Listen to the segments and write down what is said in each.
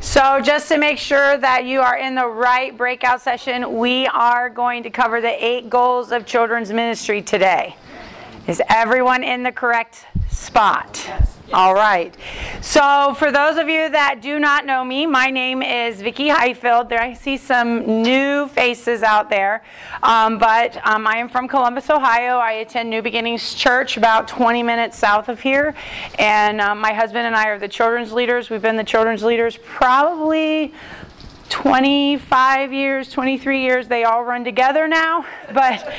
So, just to make sure that you are in the right breakout session, we are going to cover the eight goals of children's ministry today. Is everyone in the correct spot? All right. So, for those of you that do not know me, my name is Vicki Highfield. There, I see some new faces out there, um, but um, I am from Columbus, Ohio. I attend New Beginnings Church, about 20 minutes south of here, and um, my husband and I are the children's leaders. We've been the children's leaders probably 25 years, 23 years, they all run together now. But,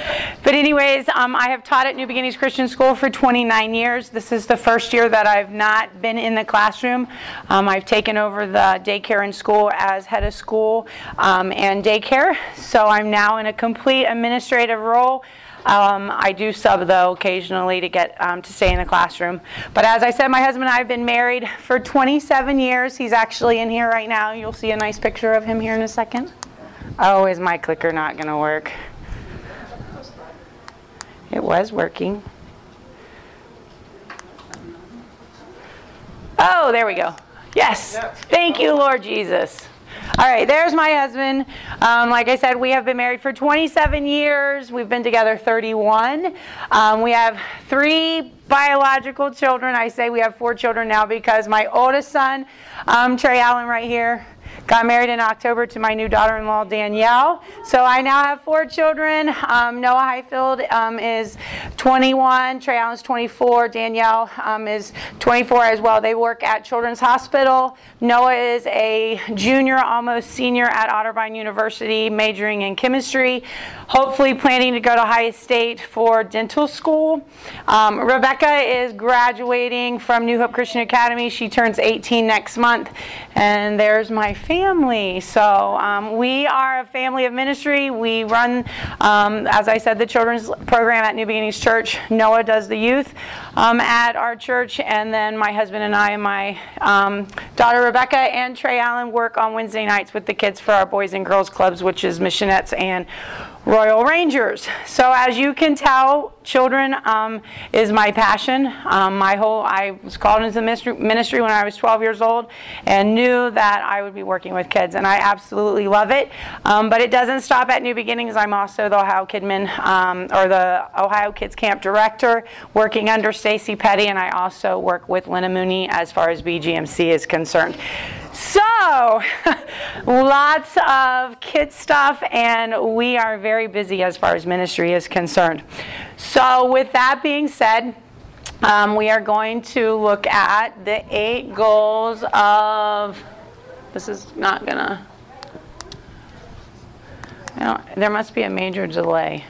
but anyways, um, I have taught at New Beginnings Christian School for 29 years. This is the first year that I've not been in the classroom. Um, I've taken over the daycare in school as head of school um, and daycare. So I'm now in a complete administrative role. Um, I do sub though occasionally to get um, to stay in the classroom. But as I said, my husband and I have been married for 27 years. He's actually in here right now. You'll see a nice picture of him here in a second. Oh, is my clicker not going to work? It was working. Oh, there we go. Yes. Thank you, Lord Jesus. All right, there's my husband. Um, like I said, we have been married for 27 years. We've been together 31. Um, we have three biological children. I say we have four children now because my oldest son, um, Trey Allen, right here, Got married in October to my new daughter in law, Danielle. So I now have four children. Um, Noah Highfield um, is 21, Trey Allen's 24, Danielle um, is 24 as well. They work at Children's Hospital. Noah is a junior, almost senior at Otterbein University, majoring in chemistry, hopefully planning to go to Ohio State for dental school. Um, Rebecca is graduating from New Hope Christian Academy. She turns 18 next month. And there's my family. So um, we are a family of ministry. We run, um, as I said, the children's program at New Beginnings Church. Noah does the youth um, at our church, and then my husband and I and my um, daughter Rebecca and Trey Allen work on Wednesday nights with the kids for our boys and girls clubs, which is Missionettes and Royal Rangers. So as you can tell, children um, is my passion. Um, my whole I was called into the ministry when I was 12 years old, and knew that I would be working with kids, and I absolutely love it. Um, but it doesn't stop at New Beginnings. I'm also the Ohio Kidmin um, or the Ohio Kids Camp director, working under Stacy Petty, and I also work with Lena Mooney as far as BGMC is concerned. So, lots of kid stuff, and we are very busy as far as ministry is concerned. So, with that being said, um, we are going to look at the eight goals of. This is not gonna. there must be a major delay.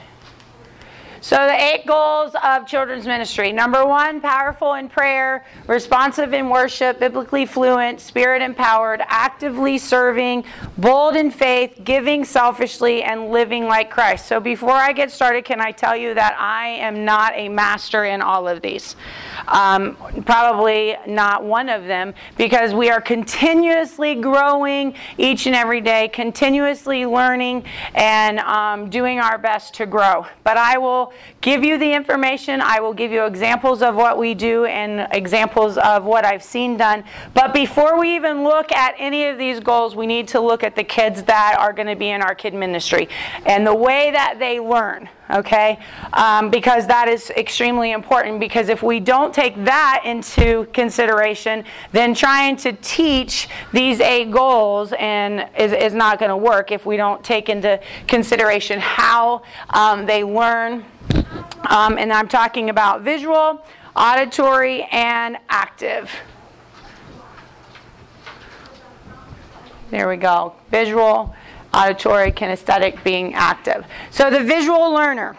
So, the eight goals of children's ministry number one, powerful in prayer, responsive in worship, biblically fluent, spirit empowered, actively serving, bold in faith, giving selfishly, and living like Christ. So, before I get started, can I tell you that I am not a master in all of these? Um, probably not one of them, because we are continuously growing each and every day, continuously learning, and um, doing our best to grow. But I will give you the information. I will give you examples of what we do and examples of what I've seen done. But before we even look at any of these goals, we need to look at the kids that are going to be in our kid ministry and the way that they learn okay? Um, because that is extremely important. Because if we don't take that into consideration, then trying to teach these eight goals and is, is not going to work if we don't take into consideration how um, they learn um, and I'm talking about visual, auditory, and active. There we go. Visual, auditory, kinesthetic, being active. So the visual learner,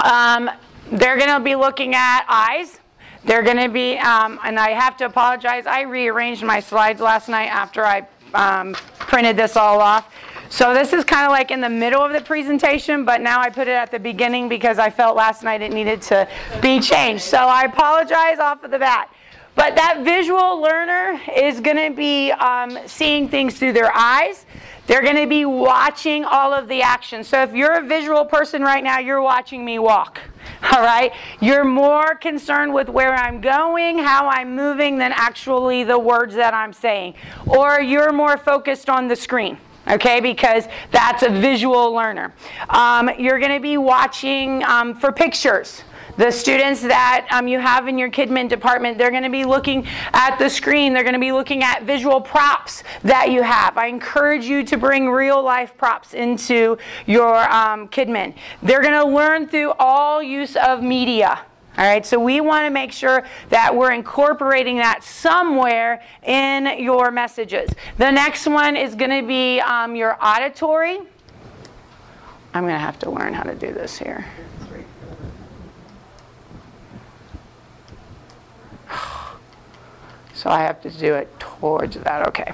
um, they're going to be looking at eyes. They're going to be, um, and I have to apologize, I rearranged my slides last night after I um, printed this all off. So this is kind of like in the middle of the presentation, but now I put it at the beginning because I felt last night it needed to be changed. So I apologize off of the bat. But that visual learner is going to be um, seeing things through their eyes. They're going to be watching all of the action. So if you're a visual person right now, you're watching me walk. All right? You're more concerned with where I'm going, how I'm moving, than actually the words that I'm saying. Or you're more focused on the screen okay because that's a visual learner um, you're going to be watching um, for pictures the students that um, you have in your KidMin department, they're going to be looking at the screen. They're going to be looking at visual props that you have. I encourage you to bring real life props into your um, KidMin. They're going to learn through all use of media. All right, so we want to make sure that we're incorporating that somewhere in your messages. The next one is going to be um, your auditory. I'm going to have to learn how to do this here. So I have to do it towards that. Okay.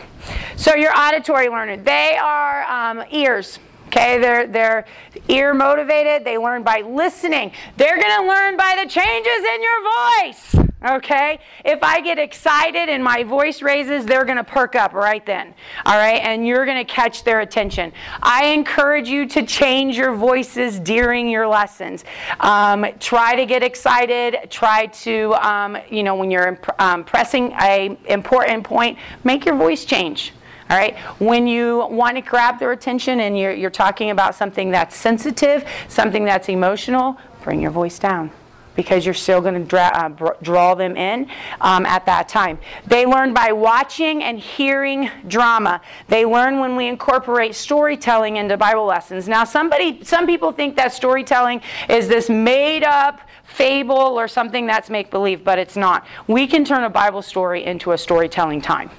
So your auditory learner, they are um, ears. Okay, they're, they're ear motivated. They learn by listening. They're going to learn by the changes in your voice. Okay? If I get excited and my voice raises, they're going to perk up right then. All right? And you're going to catch their attention. I encourage you to change your voices during your lessons. Um, try to get excited. Try to, um, you know, when you're imp- um, pressing a important point, make your voice change. All right. When you want to grab their attention and you're, you're talking about something that's sensitive, something that's emotional, bring your voice down because you're still going to dra- uh, draw them in um, at that time. They learn by watching and hearing drama. They learn when we incorporate storytelling into Bible lessons. Now, somebody, some people think that storytelling is this made up fable or something that's make believe, but it's not. We can turn a Bible story into a storytelling time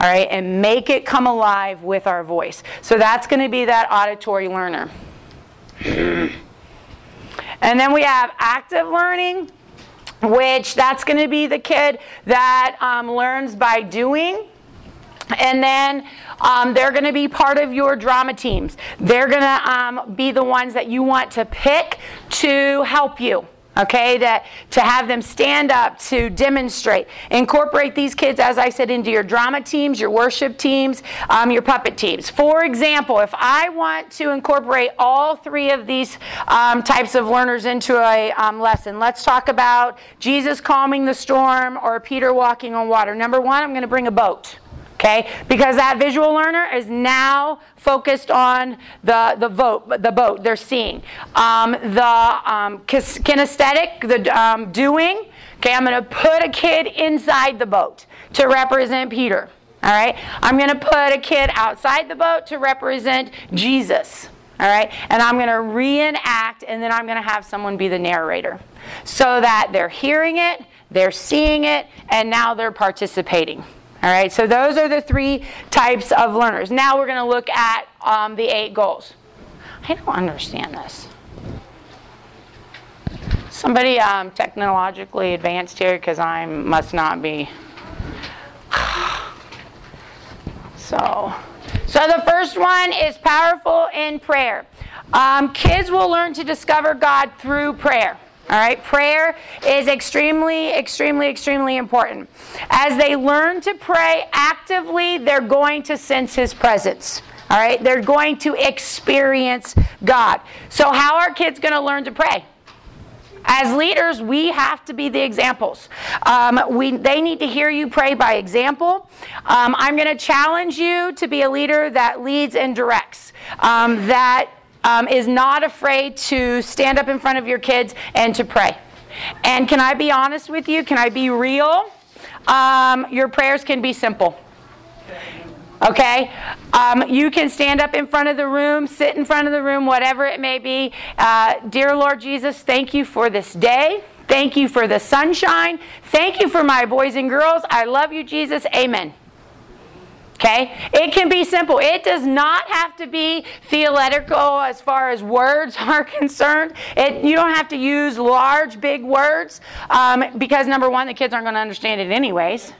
all right, and make it come alive with our voice. So that's going to be that auditory learner. And then we have active learning, which that's going to be the kid that um, learns by doing. And then um, they're going to be part of your drama teams. They're going to um, be the ones that you want to pick to help you okay that to have them stand up to demonstrate. Incorporate these kids as i said into your drama teams your worship teams um, your puppet teams. For example if i want to incorporate all three of these um, types of learners into a um, lesson let's talk about jesus calming the storm or peter walking on water. Number one i'm going to bring a boat okay? Because that visual learner is now focused on the, the, vote, the boat they're seeing. Um, the um, kinesthetic, the um, doing, okay, I'm going to put a kid inside the boat to represent Peter. All right? I'm going to put a kid outside the boat to represent Jesus. All right? And I'm going to reenact, and then I'm going to have someone be the narrator so that they're hearing it, they're seeing it, and now they're participating. All right, so those are the three types of learners. Now we're going to look at um, the eight goals. I don't understand this. Somebody um, technologically advanced here because I must not be. so, so the first one is powerful in prayer. Um, kids will learn to discover God through prayer. All right, prayer is extremely, extremely, extremely important. As they learn to pray actively, they're going to sense His presence. All right, they're going to experience God. So, how are kids going to learn to pray? As leaders, we have to be the examples. Um, we, they need to hear you pray by example. Um, I'm going to challenge you to be a leader that leads and directs, um, that um, is not afraid to stand up in front of your kids and to pray. And can I be honest with you? Can I be real? Um, your prayers can be simple. Okay? Um, you can stand up in front of the room, sit in front of the room, whatever it may be. Uh, Dear Lord Jesus, thank you for this day. Thank you for the sunshine. Thank you for my boys and girls. I love you, Jesus. Amen. Okay? It can be simple. It does not have to be theoretical as far as words are concerned. It, you don't have to use large, big words um, because, number one, the kids aren't going to understand it anyways.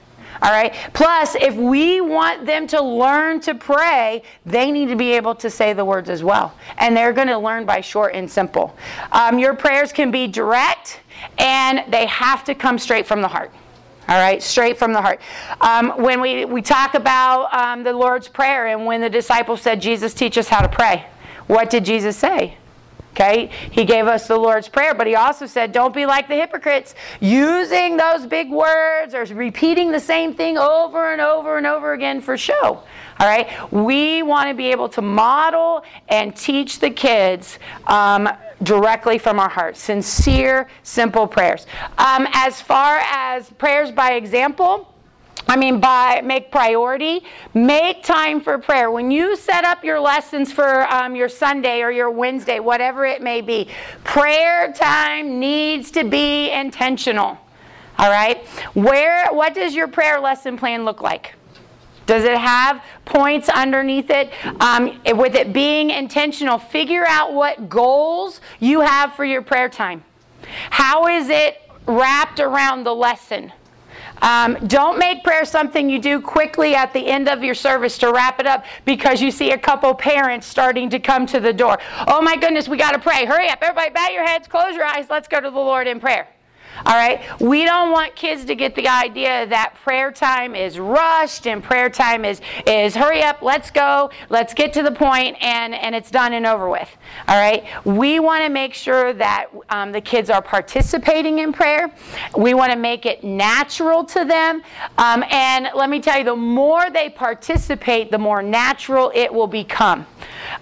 All right. Plus, if we want them to learn to pray, they need to be able to say the words as well. And they're going to learn by short and simple. Um, your prayers can be direct and they have to come straight from the heart. All right, straight from the heart. Um, when we, we talk about um, the Lord's Prayer and when the disciples said, Jesus, teach us how to pray, what did Jesus say? Okay? He gave us the Lord's Prayer, but he also said, don't be like the hypocrites, using those big words or repeating the same thing over and over and over again for show. All right? We want to be able to model and teach the kids um, directly from our hearts. Sincere, simple prayers. Um, as far as prayers by example, I mean, by make priority, make time for prayer. When you set up your lessons for um, your Sunday or your Wednesday, whatever it may be, prayer time needs to be intentional. All right? Where, what does your prayer lesson plan look like? Does it have points underneath it? Um, with it being intentional, figure out what goals you have for your prayer time. How is it wrapped around the lesson? Um, don't make prayer something you do quickly at the end of your service to wrap it up because you see a couple parents starting to come to the door. Oh my goodness, we got to pray. Hurry up. Everybody, bow your heads, close your eyes. Let's go to the Lord in prayer. All right? We don't want kids to get the idea that prayer time is rushed and prayer time is, is hurry up, let's go, let's get to the point, and, and it's done and over with. All right? We want to make sure that um, the kids are participating in prayer. We want to make it natural to them. Um, and let me tell you, the more they participate, the more natural it will become.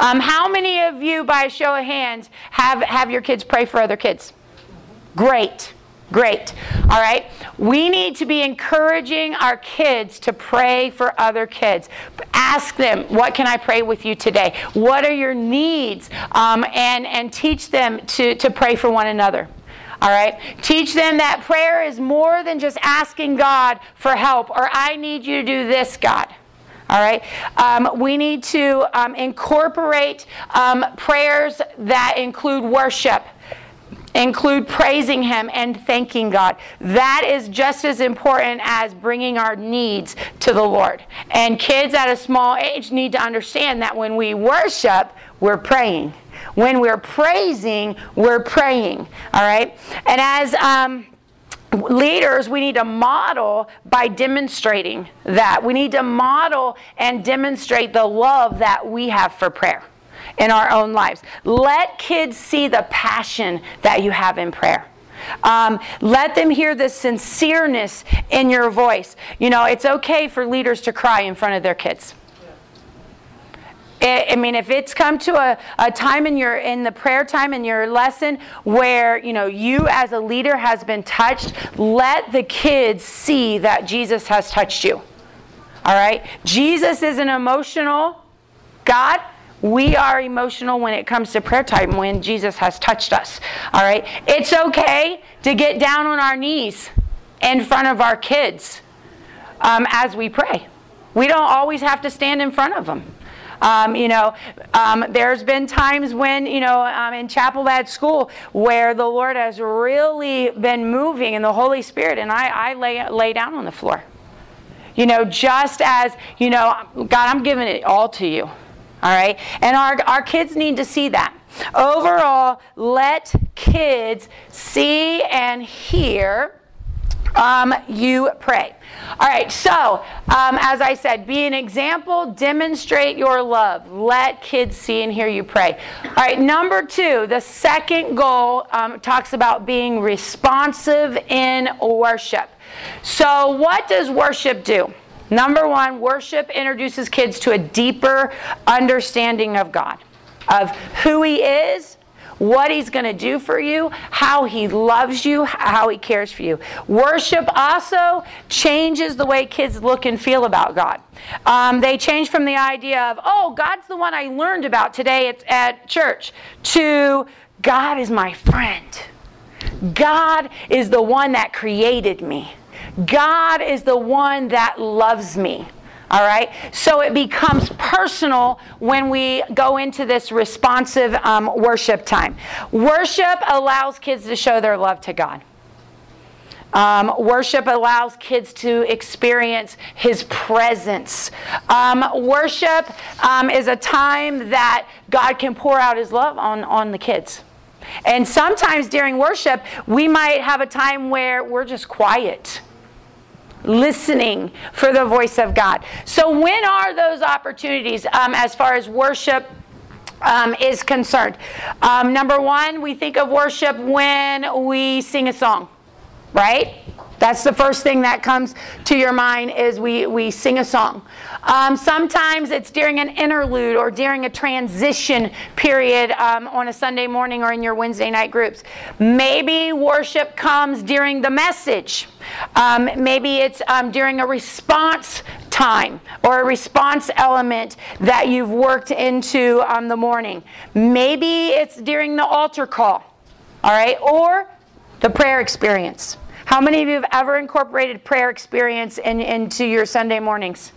Um, how many of you, by a show of hands, have, have your kids pray for other kids? Great. Great. All right. We need to be encouraging our kids to pray for other kids. Ask them, what can I pray with you today? What are your needs? Um, and, and teach them to, to pray for one another. All right? Teach them that prayer is more than just asking God for help or I need you to do this, God. All right? Um, we need to um, incorporate um, prayers that include worship include praising Him and thanking God. That is just as important as bringing our needs to the Lord. And kids at a small age need to understand that when we worship, we're praying. When we're praising, we're praying. All right? And as. Um, leaders, we need to model by demonstrating that. We need to model and demonstrate the love that we have for prayer in our own lives. Let kids see the passion that you have in prayer. Um, let them hear the sincereness in your voice. You know, it's okay for leaders to cry in front of their kids. I mean, if it's come to a, a time in your in the prayer time in your lesson where you know you as a leader has been touched, let the kids see that Jesus has touched you. All right, Jesus is an emotional God. We are emotional when it comes to prayer time when Jesus has touched us. All right? It's okay to get down on our knees in front of our kids um, as we pray. We don't always have to stand in front of them. Um, you know, um, there's been times when, you know, um, in chapel at school where the Lord has really been moving in the Holy Spirit, and I, I lay, lay down on the floor. You know, just as, you know, God, I'm giving it all to you. All right? And our, our kids need to see that. Overall, let kids see and hear um, you pray. All right, so um, as I said, be an example, demonstrate your love. Let kids see and hear you pray. All right, number two, the second goal um, talks about being responsive in worship. So, what does worship do? Number one, worship introduces kids to a deeper understanding of God, of who He is, what He's going to do for you, how He loves you, how He cares for you. Worship also changes the way kids look and feel about God. Um, they change from the idea of, oh, God's the one I learned about today at, at church, to God is my friend. God is the one that created me. God is the one that loves me. All right? So it becomes personal when we go into this responsive um, worship time. Worship allows kids to show their love to God. Um, worship allows kids to experience His presence. Um, worship um, is a time that God can pour out His love on, on the kids. And sometimes during worship, we might have a time where we're just quiet listening for the voice of God. So, when are those opportunities um, as far as worship? um, is concerned. Um, number one, we think of worship when we sing a song, right? That's the first thing that comes to your mind is we, we sing a song. Um, sometimes it's during an interlude or during a transition period um, on a Sunday morning or in your Wednesday night groups. Maybe worship comes during the message. Um, maybe it's um, during a response time or a response element that you've worked into um, the morning. Maybe it's during the altar call, all right, or the prayer experience. How many of you have ever incorporated prayer experience in, into your Sunday mornings?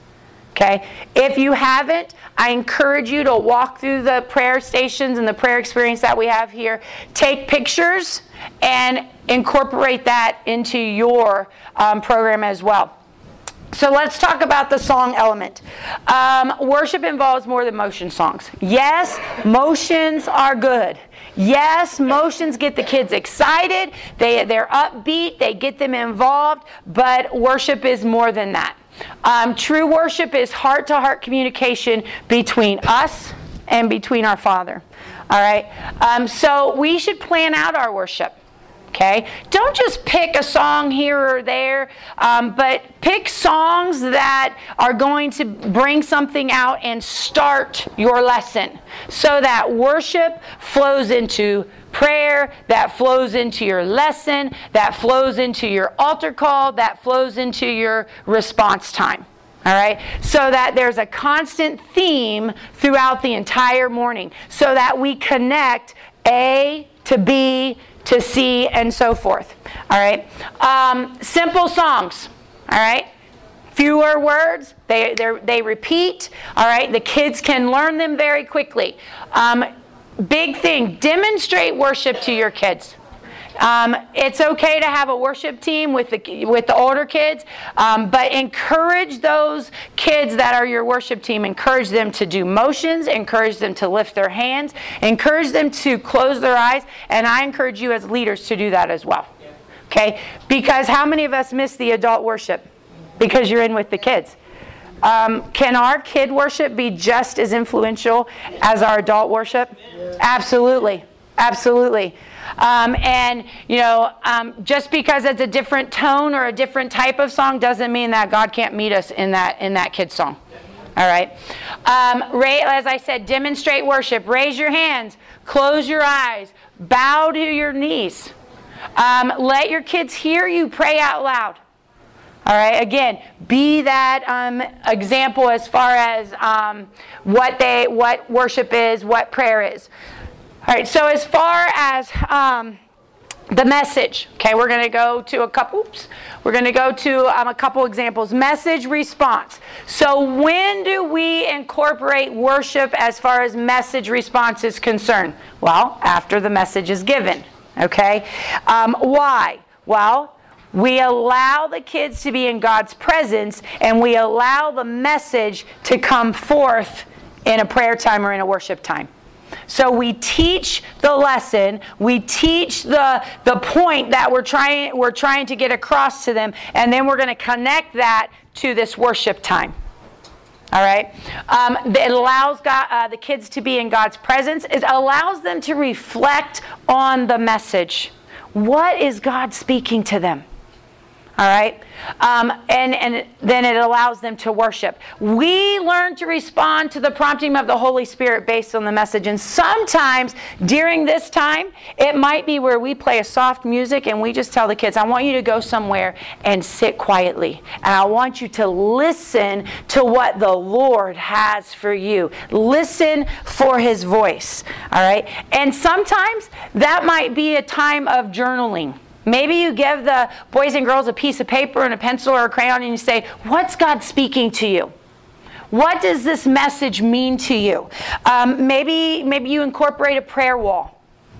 Okay. If you haven't, I encourage you to walk through the prayer stations and the prayer experience that we have here. Take pictures and incorporate that into your um, program as well. So let's talk about the song element. Um, worship involves more than motion songs. Yes, motions are good. Yes, motions get the kids excited, they, they're upbeat, they get them involved, but worship is more than that. Um, true worship is heart to heart communication between us and between our Father. All right? Um, so we should plan out our worship. Okay? Don't just pick a song here or there, um, but pick songs that are going to bring something out and start your lesson so that worship flows into prayer, that flows into your lesson, that flows into your altar call, that flows into your response time. All right? So that there's a constant theme throughout the entire morning so that we connect A to B to see, and so forth. All right? Um, simple songs. All right? Fewer words, they, they repeat. All right? The kids can learn them very quickly. Um, big thing demonstrate worship to your kids. Um, it's okay to have a worship team with the with the older kids, um, but encourage those kids that are your worship team. Encourage them to do motions. Encourage them to lift their hands. Encourage them to close their eyes. And I encourage you as leaders to do that as well. Okay? Because how many of us miss the adult worship because you're in with the kids? Um, can our kid worship be just as influential as our adult worship? Absolutely. Absolutely. Um, and, you know, um, just because it's a different tone or a different type of song doesn't mean that God can't meet us in that, in that kid's song. All right. Um, as I said, demonstrate worship. Raise your hands. Close your eyes. Bow to your knees. Um, let your kids hear you pray out loud. All right. Again, be that um, example as far as um, what they, what worship is, what prayer is. All right, so as far as um, the message, okay, we're going to go to a couple. Oops, we're going to go to um, a couple examples. Message response. So when do we incorporate worship as far as message response is concerned? Well, after the message is given. Okay, um, why? Well. We allow the kids to be in God's presence and we allow the message to come forth in a prayer time or in a worship time. So we teach the lesson, we teach the, the point that we're trying, we're trying to get across to them, and then we're going to connect that to this worship time. All right. Um, it allows God, uh, the kids to be in God's presence. It allows them to reflect on the message. What is God speaking to them? All right? Um, and, and then it allows them to worship. We learn to respond to the prompting of the Holy Spirit based on the message. And sometimes during this time, it might be where we play a soft music and we just tell the kids, I want you to go somewhere and sit quietly. And I want you to listen to what the Lord has for you. Listen for his voice. All right? And sometimes that might be a time of journaling. Maybe you give the boys and girls a piece of paper and a pencil or a crayon and you say, What's God speaking to you? What does this message mean to you? Um, maybe, maybe you incorporate a prayer wall.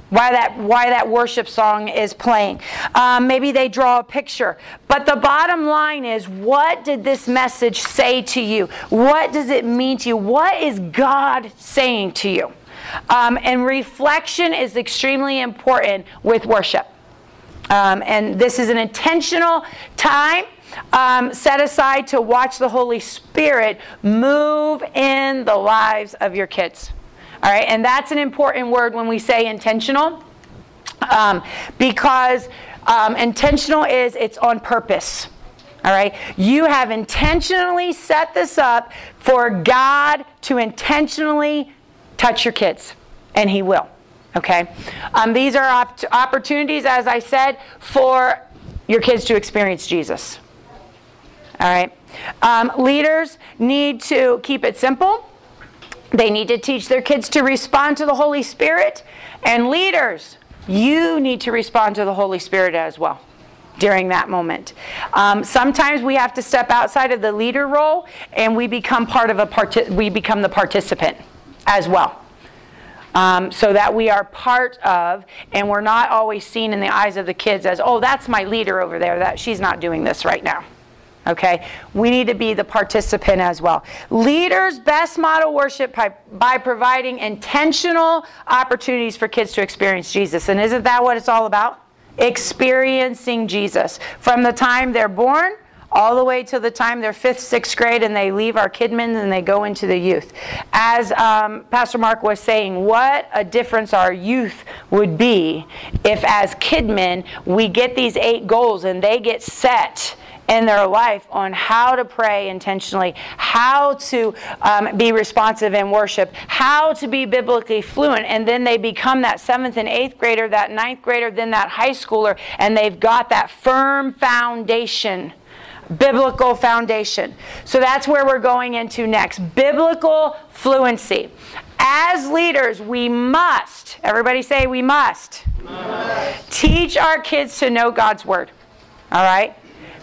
Why that, why that worship song is playing. Um, maybe they draw a picture. But the bottom line is what did this message say to you? What does it mean to you? What is God saying to you? Um, and reflection is extremely important with worship. Um, and this is an intentional time um, set aside to watch the Holy Spirit move in the lives of your kids. All right, and that's an important word when we say intentional um, because um, intentional is it's on purpose. All right, you have intentionally set this up for God to intentionally touch your kids, and He will. Okay, um, these are op- opportunities, as I said, for your kids to experience Jesus. All right, um, leaders need to keep it simple. They need to teach their kids to respond to the Holy Spirit, and leaders, you need to respond to the Holy Spirit as well during that moment. Um, sometimes we have to step outside of the leader role and we become part of a part. we become the participant as well. Um, so that we are part of, and we're not always seen in the eyes of the kids as, oh, that's my leader over there. That she's not doing this right now. Okay, we need to be the participant as well. Leaders best model worship by, by providing intentional opportunities for kids to experience Jesus. And isn't that what it's all about? experiencing Jesus from the time they're born all the way to the time they're fifth, sixth grade, and they leave our KidMin and they go into the youth. As um, Pastor Mark was saying, what a difference our youth would be if, as KidMin, we get these eight goals and they get set in their life on how to pray intentionally, how to um, be responsive in worship, how to be biblically fluent, and then they become that seventh and eighth grader, that ninth grader, then that high schooler, and they've got that firm foundation biblical foundation. So that's where we're going into next biblical fluency. As leaders, we must, everybody say we must, must, teach our kids to know God's word. All right?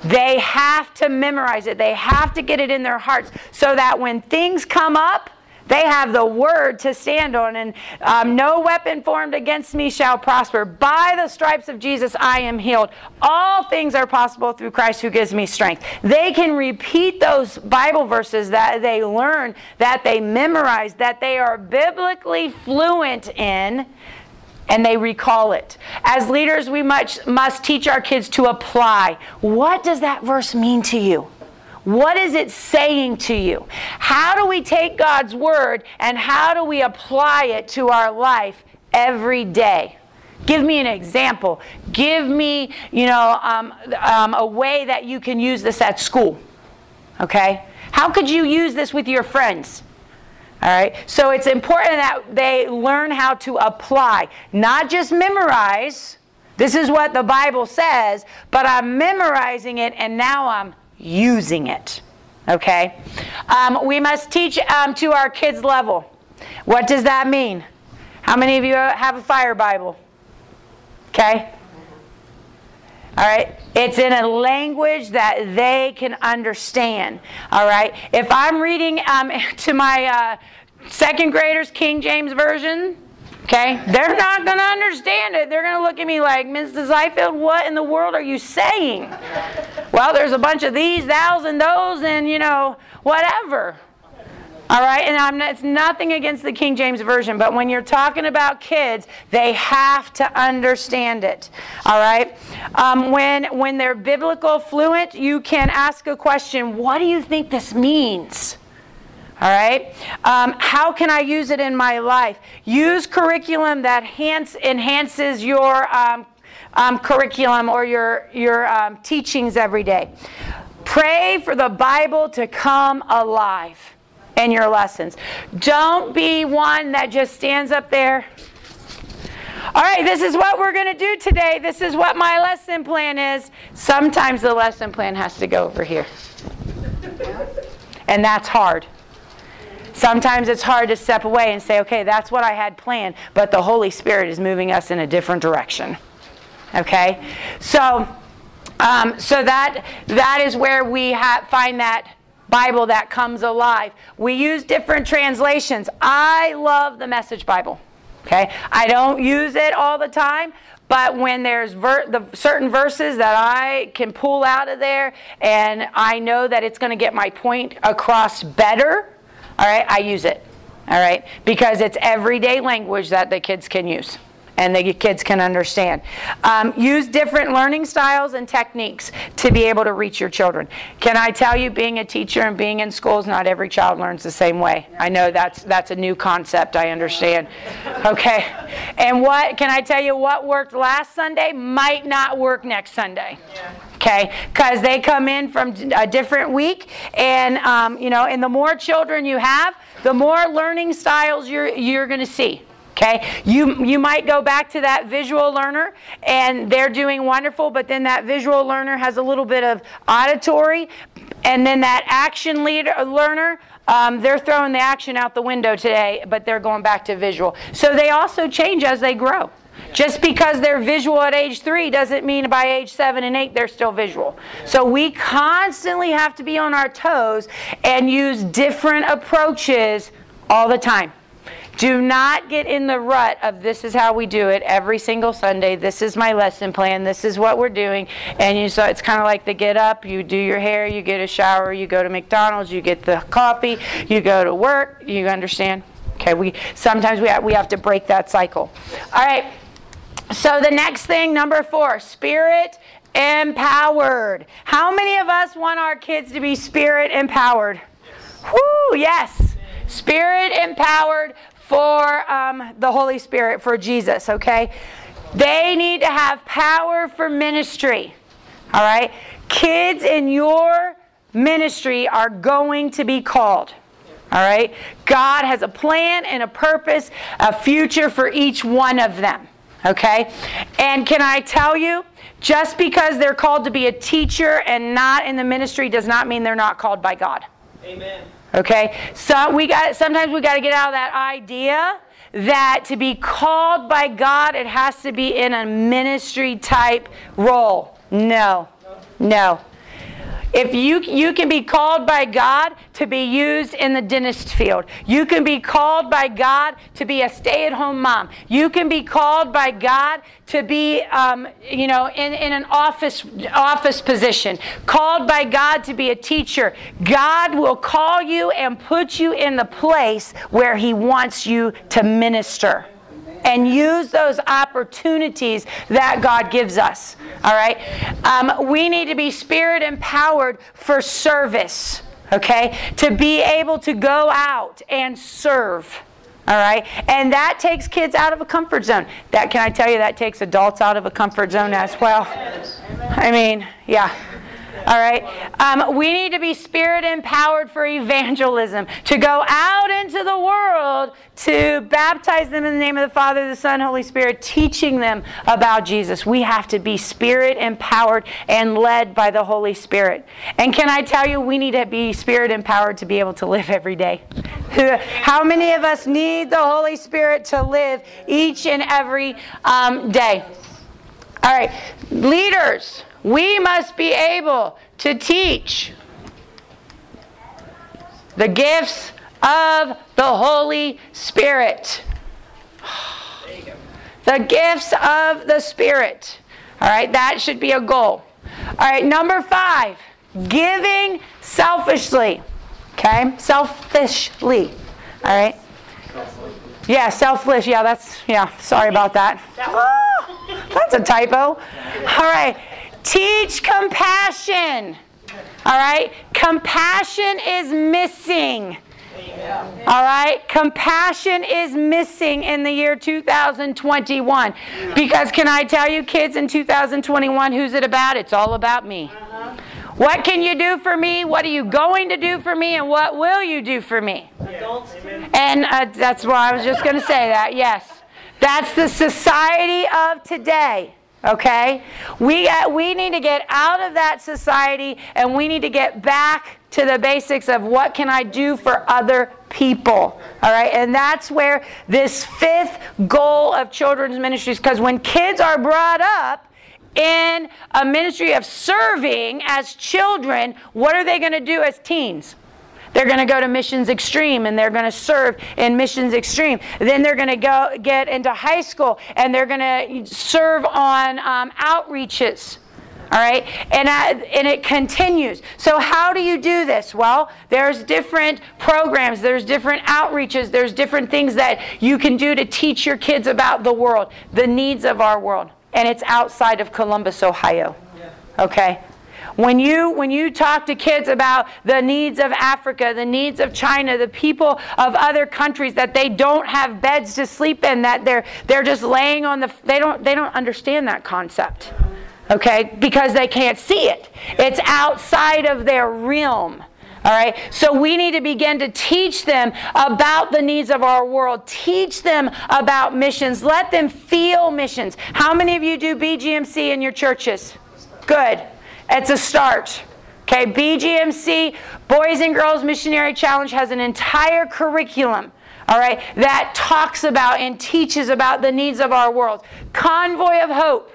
They have to memorize it, they have to get it in their hearts so that when things come up, they have the word to stand on, and um, no weapon formed against me shall prosper. By the stripes of Jesus, I am healed. All things are possible through Christ who gives me strength. They can repeat those Bible verses that they learn, that they memorize, that they are biblically fluent in and they recall it. As leaders, we much, must teach our kids to apply. What does that verse mean to you? What is it saying to you? How do we take God's word and how do we apply it to our life every day? Give me an example. Give me, you know, um, um, a way that you can use this at school. Okay? How could you use this with your friends? All right. So it's important that they learn how to apply, not just memorize. This is what the Bible says, but I'm memorizing it and now I'm using it. Okay? Um, we must teach um, to our kids' level. What does that mean? How many of you have a fire Bible? Okay? All right? It's in a language that they can understand. All right? If I'm reading um, to my uh, second graders King James Version, okay, they're not going to understand it. They're going to look at me like, Mrs. Highfield, what in the world are you saying? well, there's a bunch of these, thous, and those, and, you know, whatever. All right, and I'm, it's nothing against the King James Version, but when you're talking about kids, they have to understand it. All right, um, when when they're biblical fluent, you can ask a question: What do you think this means? All right, um, how can I use it in my life? Use curriculum that enhance, enhances your um, um, curriculum or your your um, teachings every day. Pray for the Bible to come alive in your lessons. Don't be one that just stands up there. All right, this is what we're going to do today. This is what my lesson plan is. Sometimes the lesson plan has to go over here. And that's hard. Sometimes it's hard to step away and say, okay, that's what I had planned, but the Holy Spirit is moving us in a different direction. Okay? So, um, so that, that is where we ha- find that Bible that comes alive. We use different translations. I love the Message Bible. Okay? I don't use it all the time, but when there's ver- the certain verses that I can pull out of there and I know that it's going to get my point across better, all right, I use it. All right? Because it's everyday language that the kids can use. And the kids can understand. Um, use different learning styles and techniques to be able to reach your children. Can I tell you, being a teacher and being in schools, not every child learns the same way. I know that's that's a new concept. I understand. Okay, and what can I tell you? What worked last Sunday might not work next Sunday. Okay, because they come in from a different week, and um, you know, and the more children you have, the more learning styles you're you're going to see. Okay, you you might go back to that visual learner, and they're doing wonderful, but then that visual learner has a little bit of auditory, and then that action leader learner. Um, they're throwing the action out the window today, but they're going back to visual. So they also change as they grow. Just because they're visual at age three doesn't mean by age seven and eight they're still visual. So we constantly have to be on our toes and use different approaches all the time. Do not get in the rut of this is how we do it every single Sunday. This is my lesson plan. This is what we're doing. And you so it's kind of like the get up, you do your hair, you get a shower, you go to McDonald's, you get the coffee, you go to work. You understand? Okay, we sometimes we have, we have to break that cycle. All right. So the next thing, number 4, spirit empowered. How many of us want our kids to be spirit empowered? Whoo, yes. Spirit empowered for um, the Holy Spirit, for Jesus, okay? They need to have power for ministry, all right? Kids in your ministry are going to be called. All right? God has a plan and a purpose, a future for each one of them. Okay? And can I tell you, just because they're called to be a teacher and not in the ministry does not mean they're not called by God. Amen. Okay? So we got sometimes we got to get out of that idea that to be called by God it has to be in a ministry type role. No. No. If you you can be called by God to be used in the dentist field. You can be called by God to be a stay-at-home mom. You can be called by God to be um, you know in, in an office office position. Called by God to be a teacher. God will call you and put you in the place where He wants you to minister and use those opportunities that God gives us. All right? Um, we need to be spirit empowered for service, okay? To be able to go out and serve. All right? And that takes kids out of a comfort zone. That can I tell you that takes adults out of a comfort zone as well. I mean, yeah. All right? Um, we need to be spirit empowered for evangelism, to go out into the world to baptize them in the name of the Father, the Son, Holy Spirit, teaching them about Jesus. We have to be spirit empowered and led by the Holy Spirit. And can I tell you, we need to be spirit empowered to be able to live every day. How many of us need the Holy Spirit to live each and every um, day? All right, leaders. We must be able to teach the gifts of the Holy Spirit. The gifts of the Spirit. All right, that should be a goal. All right, number five, giving selfishly. Okay, selfishly. All right. Yeah, selfless. Yeah, that's, yeah, sorry about that. Oh, that's a typo. All right. Teach compassion. All right? Compassion is missing. All right? Compassion is missing in the year 2021. Because can I tell you, kids, in 2021, who's it about? It's all about me. What can you do for me? What are you going to do for me? And what will you do for me? Adults. And uh, that's why I was just going to say that. Yes. That's the society of today. Okay? We, uh, we need to get out of that society and we need to get back to the basics of what can I do for other people. All right? And that's where this fifth goal of children's ministries, because when kids are brought up, in a ministry of serving as children, what are they going to do as teens? They're going to go to Missions Extreme and they're going to serve in Missions Extreme. Then they're going to go get into high school and they're going to serve on um, outreaches. All right, and I, and it continues. So how do you do this? Well, there's different programs, there's different outreaches, there's different things that you can do to teach your kids about the world, the needs of our world, and it's outside of Columbus, Ohio. Okay. When you when you talk to kids about the needs of Africa, the needs of China, the people of other countries that they don't have beds to sleep in, that they're they're just laying on the they don't they don't understand that concept okay? Because they can't see it. It's outside of their realm. All right, so we need to begin to teach them about the needs of our world. Teach them about missions. Let them feel missions. How many of you do BGMC in your churches? Good. It's a start. Okay, BGMC, Boys and Girls Missionary Challenge, has an entire curriculum all right, that talks about and teaches about the needs of our world. Convoy of Hope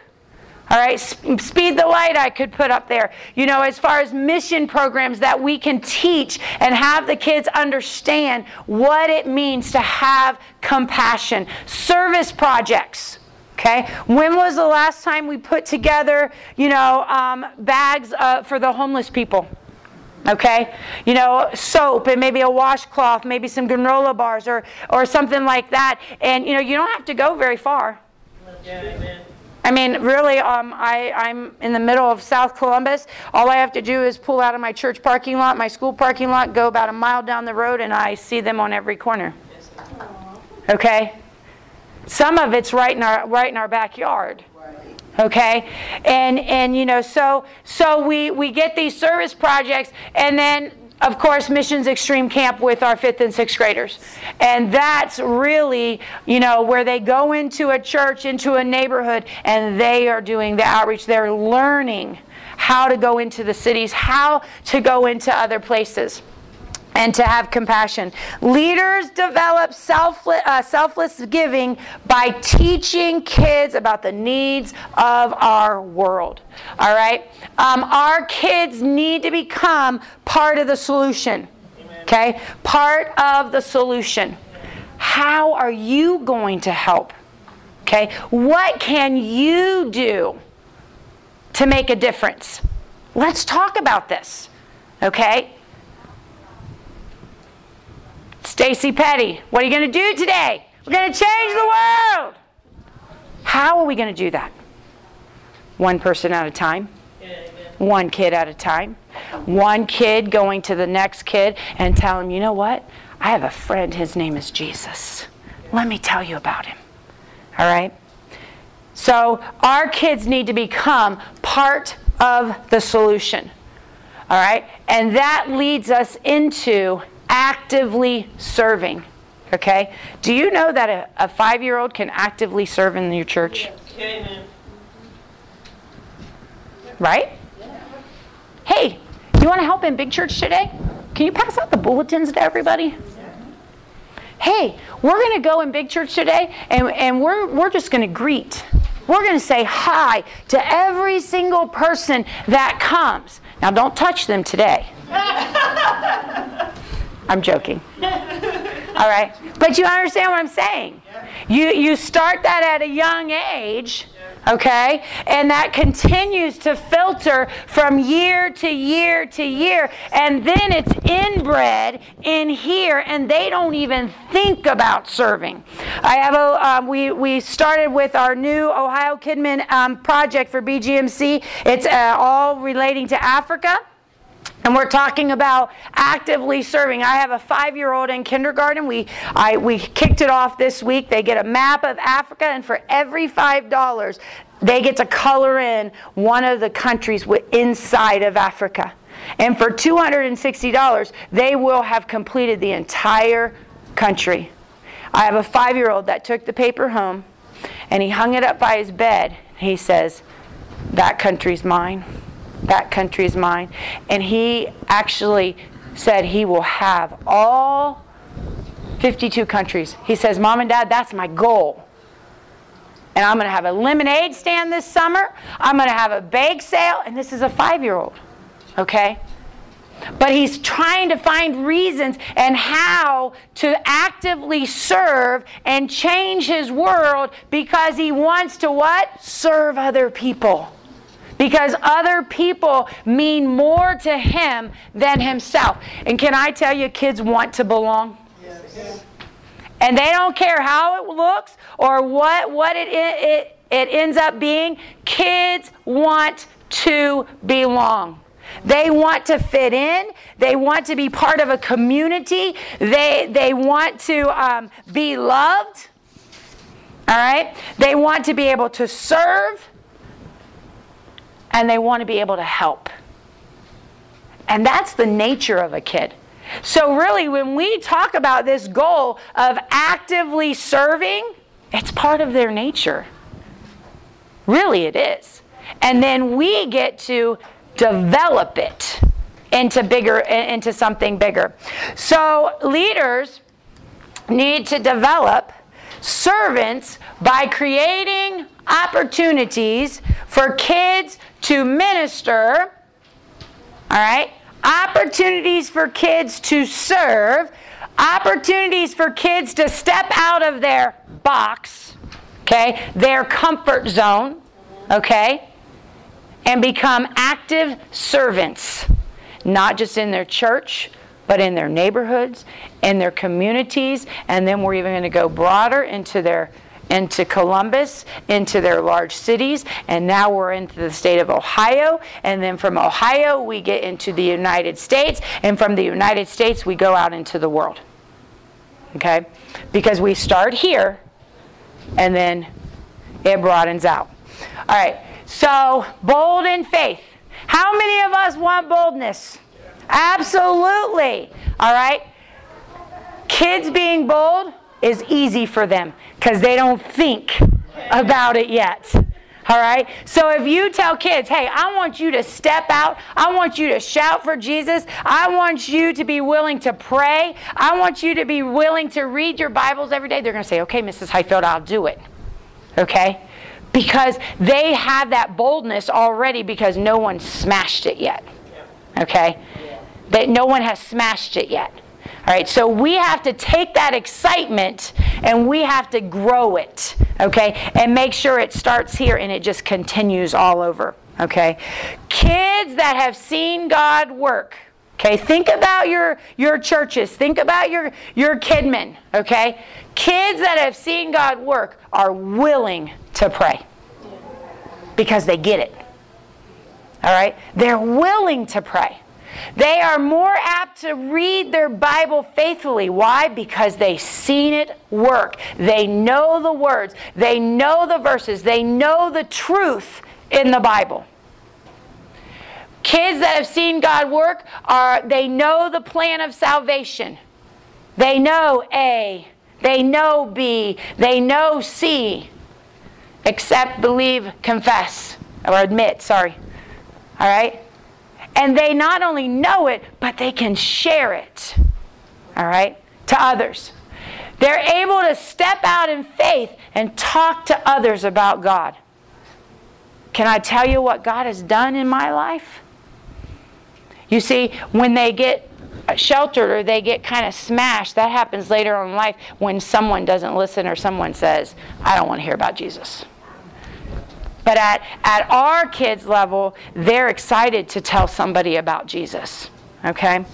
all right, speed the light I could put up there. You know, as far as mission programs that we can teach and have the kids understand what it means to have compassion. Service projects. Okay, when was the last time we put together, you know, um, bags uh, for the homeless people? Okay, you know, soap and maybe a washcloth, maybe some granola bars or or something like that. And you know, you don't have to go very far. Yeah, I mean, really, um, I, I'm in the middle of South Columbus. All I have to do is pull out of my church parking lot, my school parking lot, go about a mile down the road, and I see them on every corner. Okay? Some of it's right in our right in our backyard. Okay? And and you know, so so we we get these service projects and then of course, Missions Extreme Camp with our fifth and sixth graders. And that's really, you know, where they go into a church, into a neighborhood, and they are doing the outreach. They're learning how to go into the cities, how to go into other places and to have compassion. Leaders develop selfless, uh, selfless giving by teaching kids about the needs of our world. All right? Um, our kids need to become part of the solution. Okay? Part of the solution. How are you going to help? Okay? What can you do to make a difference? Let's talk about this. Okay? Stacy Petty, what are you going to do today? We're going to change the world. How are we going to do that? One person at a time. One kid at a time. One kid going to the next kid and tell him, you know what? I have a friend, his name is Jesus. Let me tell you about him. All right? So our kids need to become part of the solution. All right? And that leads us into actively serving. Okay? Do you know that a, a five year old can actively serve in your church? Amen. Right? Hey, you want to help in big church today? Can you pass out the bulletins to everybody? Hey, we're going to go in big church today and, and we're, we're just going to greet. We're going to say hi to every single person that comes. Now, don't touch them today. I'm joking. All right? But you understand what I'm saying? You, you start that at a young age, okay? And that continues to filter from year to year to year. And then it's inbred in here, and they don't even think about serving. I have a, um, we, we started with our new Ohio KidMin um, project for BGMC. It's uh, all relating to Africa. And we're talking about actively serving. I have a five-year-old in kindergarten. We I, we kicked it off this week. They get a map of Africa, and for every five dollars, they get to color in one of the countries inside of Africa. And for $260, they will have completed the entire country. I have a five-year-old that took the paper home, and he hung it up by his bed. He says, "That country's mine." That country is mine. And he actually said he will have all 52 countries. He says, Mom and Dad, that's my goal. And I'm going to have a lemonade stand this summer. I'm going to have a bake sale. And this is a five year old. Okay? But he's trying to find reasons and how to actively serve and change his world because he wants to what? Serve other people because other people mean more to him than himself. And can I tell you, kids want to belong? Yes. And they don't care how it looks or what, what it, it, it ends up being. Kids want to belong. They want to fit in. They want to be part of a community. They, they want to um, be loved. All right? They want to be able to serve. And they want to be able to help. And that's the nature of a kid. So, really, when we talk about this goal of actively serving, it's part of their nature. Really, it is. And then we get to develop it into bigger into something bigger. So leaders need to develop servants by creating opportunities for kids to minister. All right? Opportunities for kids to serve, opportunities for kids to step out of their box, okay? Their comfort zone, okay? and become active servants, not just in their church, but in their neighborhoods, in their communities, and then we're even going to go broader into their into Columbus, into their large cities, and now we're into the state of Ohio, and then from Ohio we get into the United States, and from the United States we go out into the world. Okay? Because we start here and then it broadens out. All right. So, bold in faith. How many of us want boldness? Absolutely. All right? Kids being bold is easy for them because they don't think about it yet. All right? So if you tell kids, hey, I want you to step out, I want you to shout for Jesus, I want you to be willing to pray, I want you to be willing to read your Bibles every day, they're going to say, okay, Mrs. Highfield, I'll do it. Okay? because they have that boldness already because no one smashed it yet. Okay? That no one has smashed it yet. All right, so we have to take that excitement and we have to grow it, okay, and make sure it starts here and it just continues all over, okay? Kids that have seen God work, okay, think about your, your churches, think about your, your KidMin, okay? Kids that have seen God work are willing to pray because they get it. All right? They're willing to pray. They are more apt to read their Bible faithfully. Why? Because they've seen it work. They know the words, they know the verses, they know the truth in the Bible. Kids that have seen God work are they know the plan of salvation. They know A, they know B, they know C accept, believe, confess, or admit, sorry. All right? And they not only know it, but they can share it. All right? To others. They're able to step out in faith and talk to others about God. Can I tell you what God has done in my life? You see, when they get sheltered or they get kind of smashed, that happens later on in life when someone doesn't listen or someone says, I don't want to hear about Jesus. But at, at our kids' level, they're excited to tell somebody about Jesus. Okay?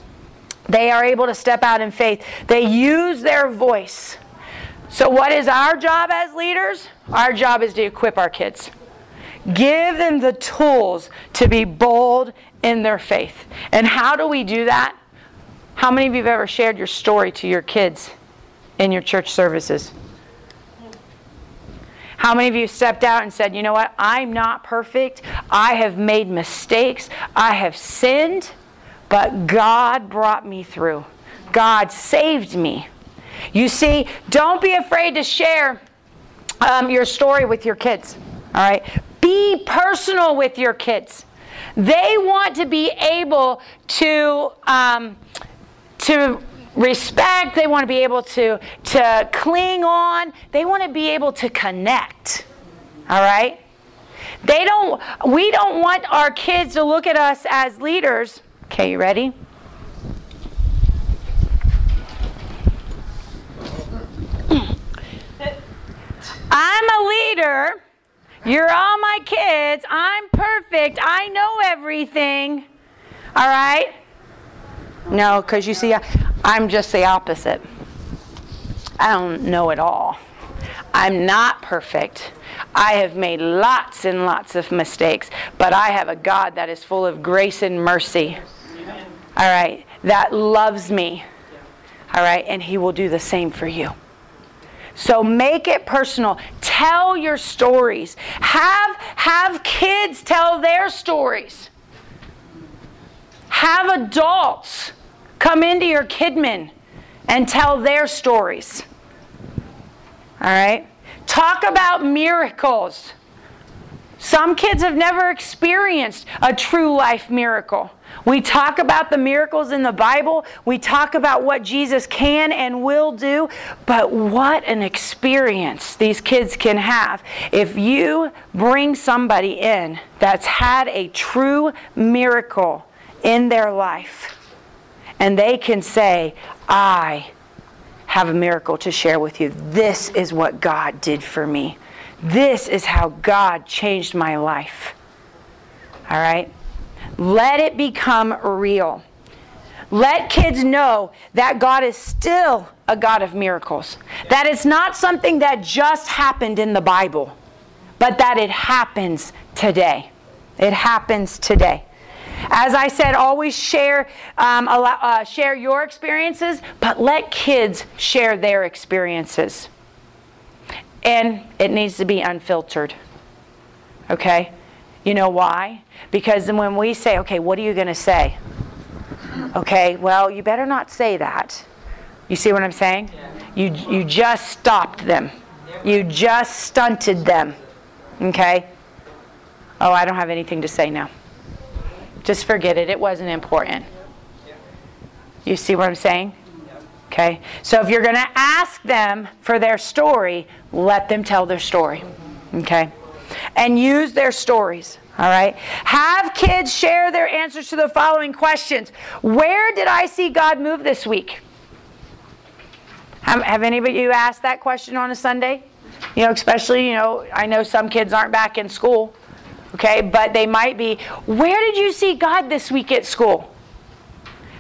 They are able to step out in faith. They use their voice. So, what is our job as leaders? Our job is to equip our kids. Give them the tools to be bold in their faith. And how do we do that? How many of you have ever shared your story to your kids in your church services? How many of you stepped out and said, you know what? I'm not perfect. I have made mistakes. I have sinned, but God brought me through. God saved me. You see, don't be afraid to share um, your story with your kids. All right? Be personal with your kids. They want to be able to um, to respect, they want to be able to, to cling on, they want to be able to connect. All right? They don't, we don't want our kids to look at us as leaders. Okay, you ready? I'm a leader. You're all my kids. I'm perfect. I know everything. All right? No, because you see, I'm just the opposite. I don't know it all. I'm not perfect. I have made lots and lots of mistakes, but I have a God that is full of grace and mercy. All right, that loves me. All right, and He will do the same for you. So make it personal. Tell your stories. Have have kids tell their stories. Have adults come into your KidMin and tell their stories. All right? Talk about miracles. Some kids have never experienced a true life miracle. We talk about the miracles in the Bible. We talk about what Jesus can and will do. But what an experience these kids can have if you bring somebody in that's had a true miracle in their life and they can say, I have a miracle to share with you. This is what God did for me. This is how God changed my life. All right? Let it become real. Let kids know that God is still a God of miracles. That it's not something that just happened in the Bible, but that it happens today. It happens today. As I said, always share, um, allow, uh, share your experiences, but let kids share their experiences. And it needs to be unfiltered. Okay? You know why? Because when we say, okay, what are you going to say? Okay, well, you better not say that. You see what I'm saying? You, you just stopped them. You just stunted them. Okay? Oh, I don't have anything to say now. Just forget it. It wasn't important. You see what I'm saying? Okay? So if you're going to ask them for their story, let them tell their story. Okay? And use their stories. All right? Have kids share their answers to the following questions Where did I see God move this week? Have, have anybody you asked that question on a Sunday? You know, especially, you know, I know some kids aren't back in school. Okay, but they might be. Where did you see God this week at school?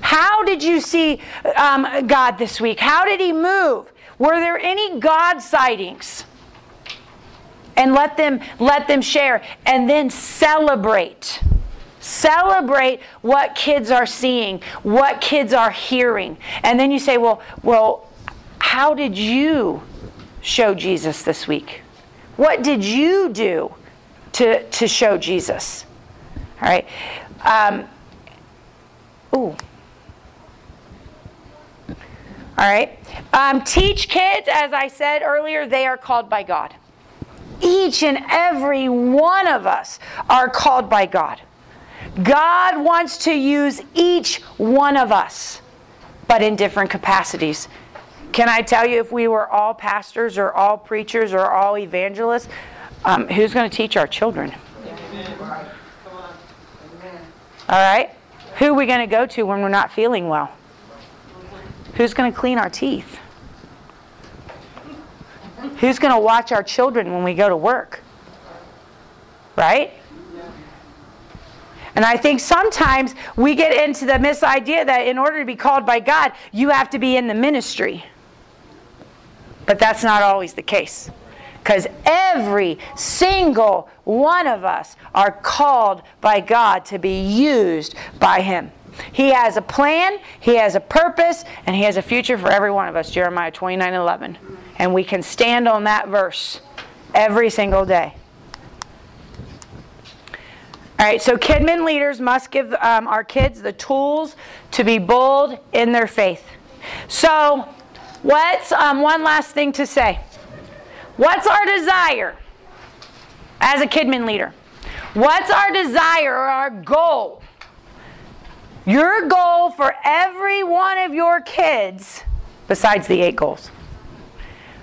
How did you see um, God this week? How did He move? Were there any God sightings? And let them let them share, and then celebrate. Celebrate what kids are seeing, what kids are hearing, and then you say, "Well, well, how did you show Jesus this week? What did you do?" To, to show Jesus. All right. Um, ooh. All right. Um, teach kids, as I said earlier, they are called by God. Each and every one of us are called by God. God wants to use each one of us, but in different capacities. Can I tell you, if we were all pastors or all preachers or all evangelists, um, who's going to teach our children? All right? Who are we going to go to when we're not feeling well? Who's going to clean our teeth? Who's going to watch our children when we go to work? Right? And I think sometimes we get into the misidea that in order to be called by God, you have to be in the ministry. But that's not always the case. Because every single one of us are called by God to be used by Him. He has a plan, He has a purpose, and He has a future for every one of us. Jeremiah 29 11. And we can stand on that verse every single day. All right, so KidMin leaders must give um, our kids the tools to be bold in their faith. So, what's um, one last thing to say? What's our desire as a KidMin leader? What's our desire or our goal? Your goal for every one of your kids, besides the eight goals.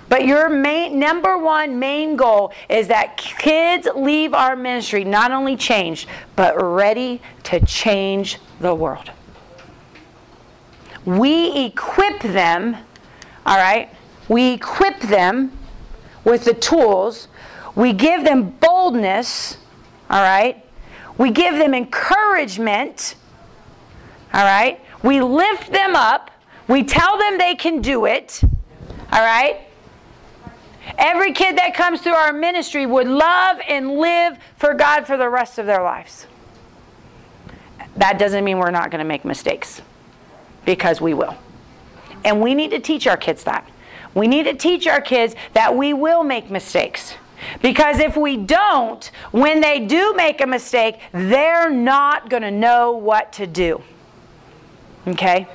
But your main number one main goal is that kids leave our ministry not only changed, but ready to change the world. We equip them, all right? We equip them with the tools, We give them boldness, all right? We give them encouragement, all right? We lift them up. We tell them they can do it, all right? Every kid that comes through our ministry would love and live for God for the rest of their lives. That doesn't mean we're not going to make mistakes, because we will. And we need to teach our kids that. We need to teach our kids that we will make mistakes. Because if we don't, when they do make a mistake, they're not going to know what to do. Okay?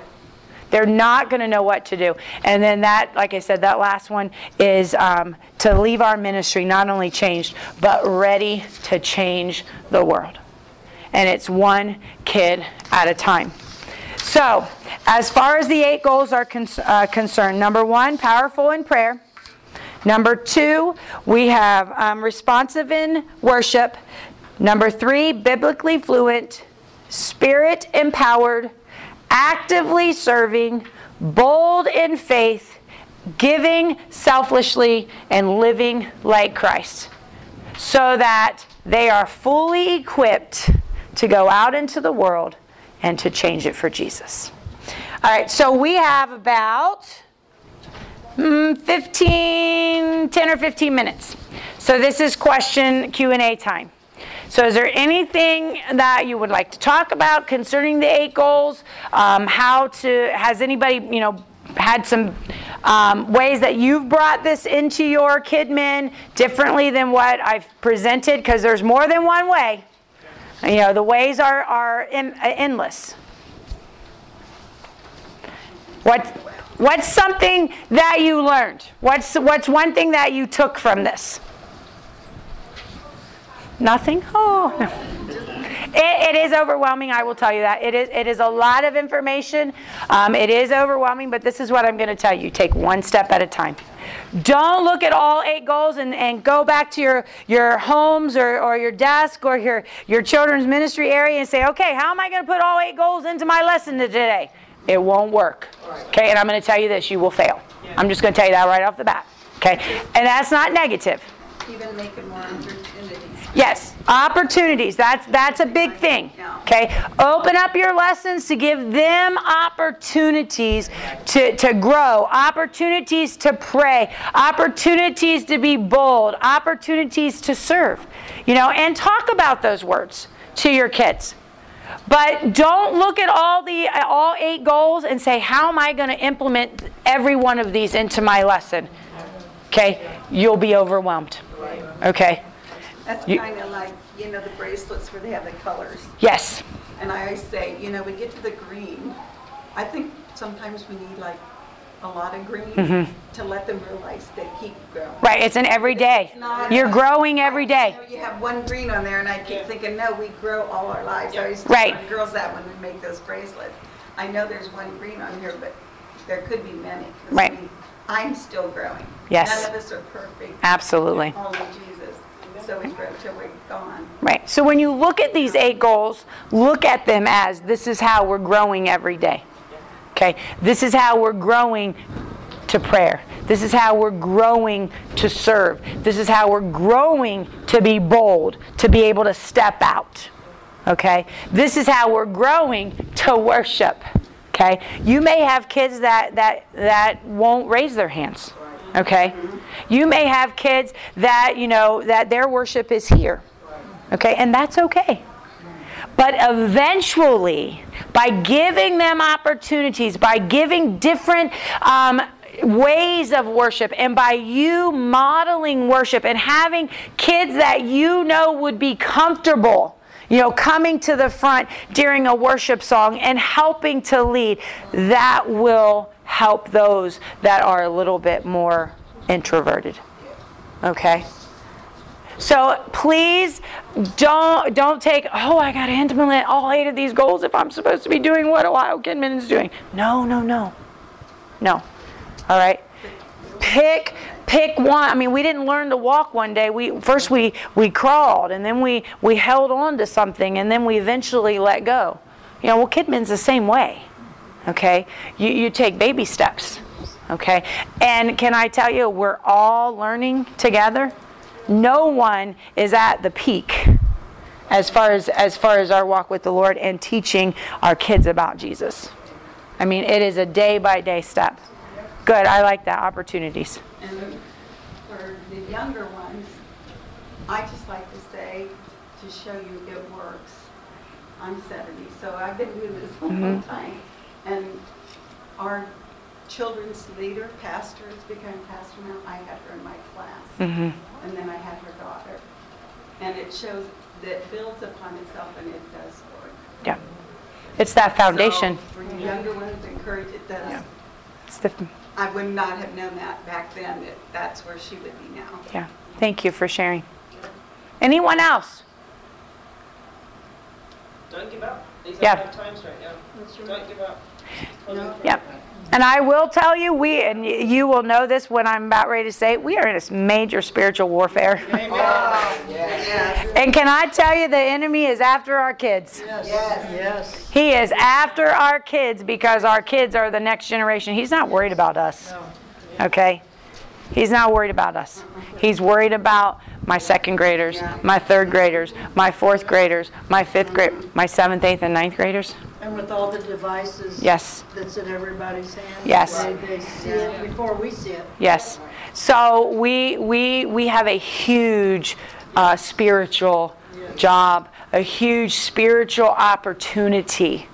They're not going to know what to do. And then that, like I said, that last one is um, to leave our ministry not only changed, but ready to change the world. And it's one kid at a time. So, as far as the eight goals are con- uh, concerned, number one, powerful in prayer. Number two, we have um, responsive in worship. Number three, biblically fluent, spirit empowered, actively serving, bold in faith, giving selflessly, and living like Christ. So that they are fully equipped to go out into the world and to change it for Jesus. All right, so we have about mm, 15, 10 or 15 minutes. So this is question Q&A time. So is there anything that you would like to talk about concerning the eight goals? Um, how to, has anybody, you know, had some um, ways that you've brought this into your KidMin differently than what I've presented? Because there's more than one way. You know, the ways are, are in, uh, endless. What, what's something that you learned? What's, what's one thing that you took from this? Nothing? Oh, It, it is overwhelming, I will tell you that. It is, it is a lot of information. Um, it is overwhelming, but this is what I'm going to tell you. Take one step at a time. Don't look at all eight goals and, and go back to your, your homes or, or your desk or your, your children's ministry area and say, okay, how am I going to put all eight goals into my lesson today? It won't work. Okay, and I'm going to tell you this you will fail. I'm just going to tell you that right off the bat. Okay, and that's not negative. Even make it more. Yes, opportunities. That's that's a big thing. Okay, open up your lessons to give them opportunities to, to grow, opportunities to pray, opportunities to be bold, opportunities to serve. You know, and talk about those words to your kids. But don't look at all the all eight goals and say, "How am I going to implement every one of these into my lesson?" Okay, you'll be overwhelmed. Okay. That's You- kind of like, you know, the bracelets where they have the colors. Yes. And I always say, you know, we get to the green. I think sometimes we need like a lot of green mm-hmm. to let them realize they keep growing. Right. It's an everyday. You're growing every day. You know, You have one green on there and I keep thinking, no, we grow all our lives. I always Right. tell the girls that when we make those bracelets. I know there's one green on here, but there could be many. 'cause Right. we- I'm still growing. Yes. None of us are perfect. Absolutely. Only Jesus. So we grow till we're gone. Right. So when you look at these eight goals, look at them as this is how we're growing every day. Okay? This is how we're growing to prayer. This is how we're growing to serve. This is how we're growing to be bold, to be able to step out. Okay? This is how we're growing to worship. Okay? You may have kids that that that won't raise their hands. Okay? You may have kids that, you know, that their worship is here. Okay? And that's okay. But eventually, by giving them opportunities, by giving different um, ways of worship, and by you modeling worship and having kids that you know would be comfortable, you know, coming to the front during a worship song and helping to lead, that will help those that are a little bit more introverted. Okay? So please don't don't take oh I got to implement all eight of these goals if I'm supposed to be doing what Ohio KidMin is doing. No, no, no, no. All right, pick pick one. I mean, we didn't learn to walk one day. We first we we crawled and then we we held on to something and then we eventually let go. You know, well, KidMin's the same way. Okay, you you take baby steps. Okay, and can I tell you, we're all learning together. no one is at the peak as far as as far as our walk with the Lord and teaching our kids about Jesus. I mean, it is a day by day step. Good. I like that opportunities. And for the younger ones, I just like to say, to show you it works. I'm 70, so I've been doing this a long mm-hmm. time. And our children's leader, pastor, has become pastor now. I had her in my class. Mm-hmm. And then I had her daughter. And it shows that builds upon itself and it does work. Yeah. It's that foundation. So For you younger ones, encourage it does. Yeah. It's the, I would not have known that back then, that that's where she would be now. yeah. Thank you for sharing. Anyone else? Don't give up. These Yeah. are times right now. Don't give up. No. Yep. And I will tell you, we, and you will know this when I'm about ready to say it, we are in a major spiritual warfare. And can I tell you, the enemy is after our kids. Yes. Yes. He is after our kids because our kids are the next generation. He's not worried about us. Okay? He's not worried about us. He's worried about my second graders, my third graders, my fourth graders, my fifth grade, my seventh, eighth, and ninth graders. And with all the devices Yes. that's in everybody's hands. Yes. They, they see it before we see it. Yes. So we we we have a huge uh, spiritual job, a huge spiritual opportunity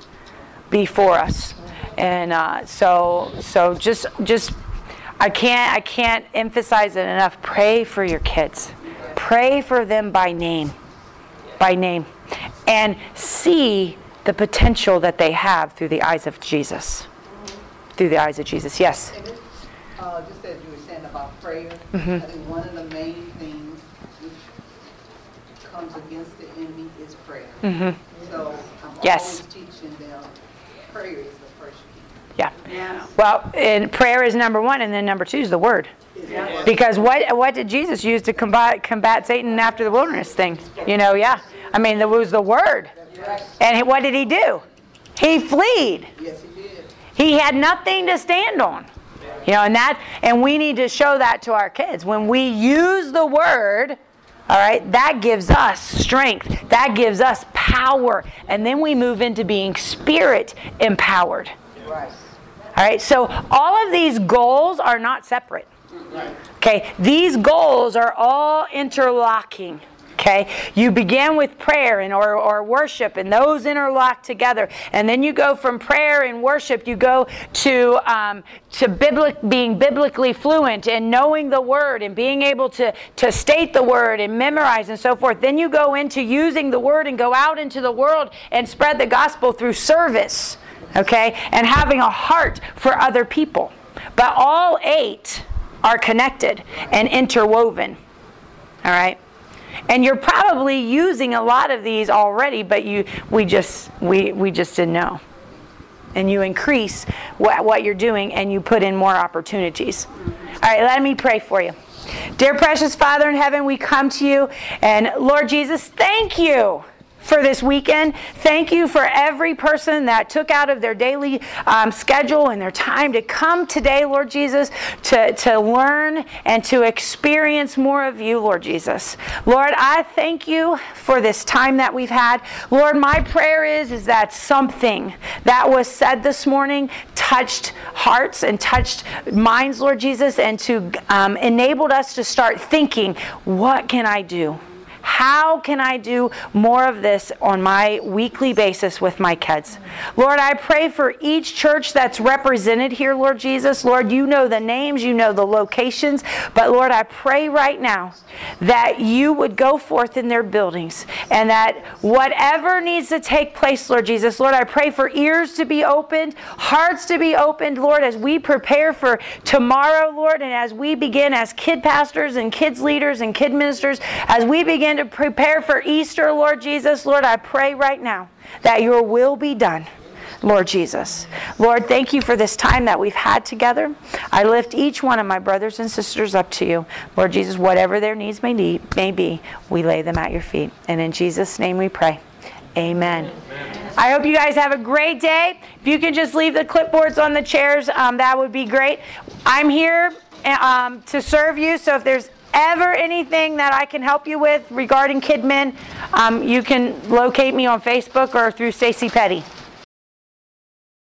before us, and uh, so so just just I can't I can't emphasize it enough. Pray for your kids. Pray for them by name, by name, and see the potential that they have through the eyes of Jesus. Through the eyes of Jesus. Yes. Uh, just as you were saying about prayer, Mm-hmm. I think one of the main things which comes against the enemy is prayer. Mhm. So I'm Mm-hmm. Yes. always teaching them, prayer is the first key. Yeah. Yes. Well, and prayer is number one, and then number two is the word. Because what what did Jesus use to combat combat Satan after the wilderness thing? You know, yeah. I mean, there was the word, and what did he do? He fled. Yes, he did. He had nothing to stand on. You know, and that and we need to show that to our kids. When we use the word, all right, that gives us strength. That gives us power. And then we move into being spirit empowered. Right. All right, so all of these goals are not separate. Mm-hmm. Okay, these goals are all interlocking. Okay, you begin with prayer and or, or worship, and those interlock together. And then you go from prayer and worship, you go to um, to biblic, being biblically fluent and knowing the word and being able to to state the word and memorize and so forth. Then you go into using the word and go out into the world and spread the gospel through service okay, and having a heart for other people. But all eight are connected and interwoven. All right? And you're probably using a lot of these already, but you we just we we just didn't know. And you increase what, what you're doing and you put in more opportunities. All right, let me pray for you. Dear precious Father in heaven, we come to you and Lord Jesus, thank you for this weekend. Thank you for every person that took out of their daily um, schedule and their time to come today, Lord Jesus, to, to learn and to experience more of you, Lord Jesus. Lord, I thank you for this time that we've had. Lord, my prayer is, is that something that was said this morning touched hearts and touched minds, Lord Jesus, and to um, enabled us to start thinking, what can I do? How can I do more of this on my weekly basis with my kids? Lord, I pray for each church that's represented here, Lord Jesus. Lord, you know the names, you know the locations, but Lord, I pray right now that you would go forth in their buildings and that whatever needs to take place, Lord Jesus, Lord, I pray for ears to be opened, hearts to be opened, Lord, as we prepare for tomorrow, Lord, and as we begin as kid pastors and kids leaders and kid ministers, as we begin to prepare for Easter, Lord Jesus, Lord, I pray right now that your will be done. Lord Jesus. Lord, thank you for this time that we've had together. I lift each one of my brothers and sisters up to you. Lord Jesus, whatever their needs may, need, may be, we lay them at your feet. And in Jesus' name we pray. Amen. I hope you guys have a great day. If you can just leave the clipboards on the chairs, um, that would be great. I'm here um, to serve you, so if there's ever anything that I can help you with regarding KidMin, um, you can locate me on Facebook or through Stacy Petty.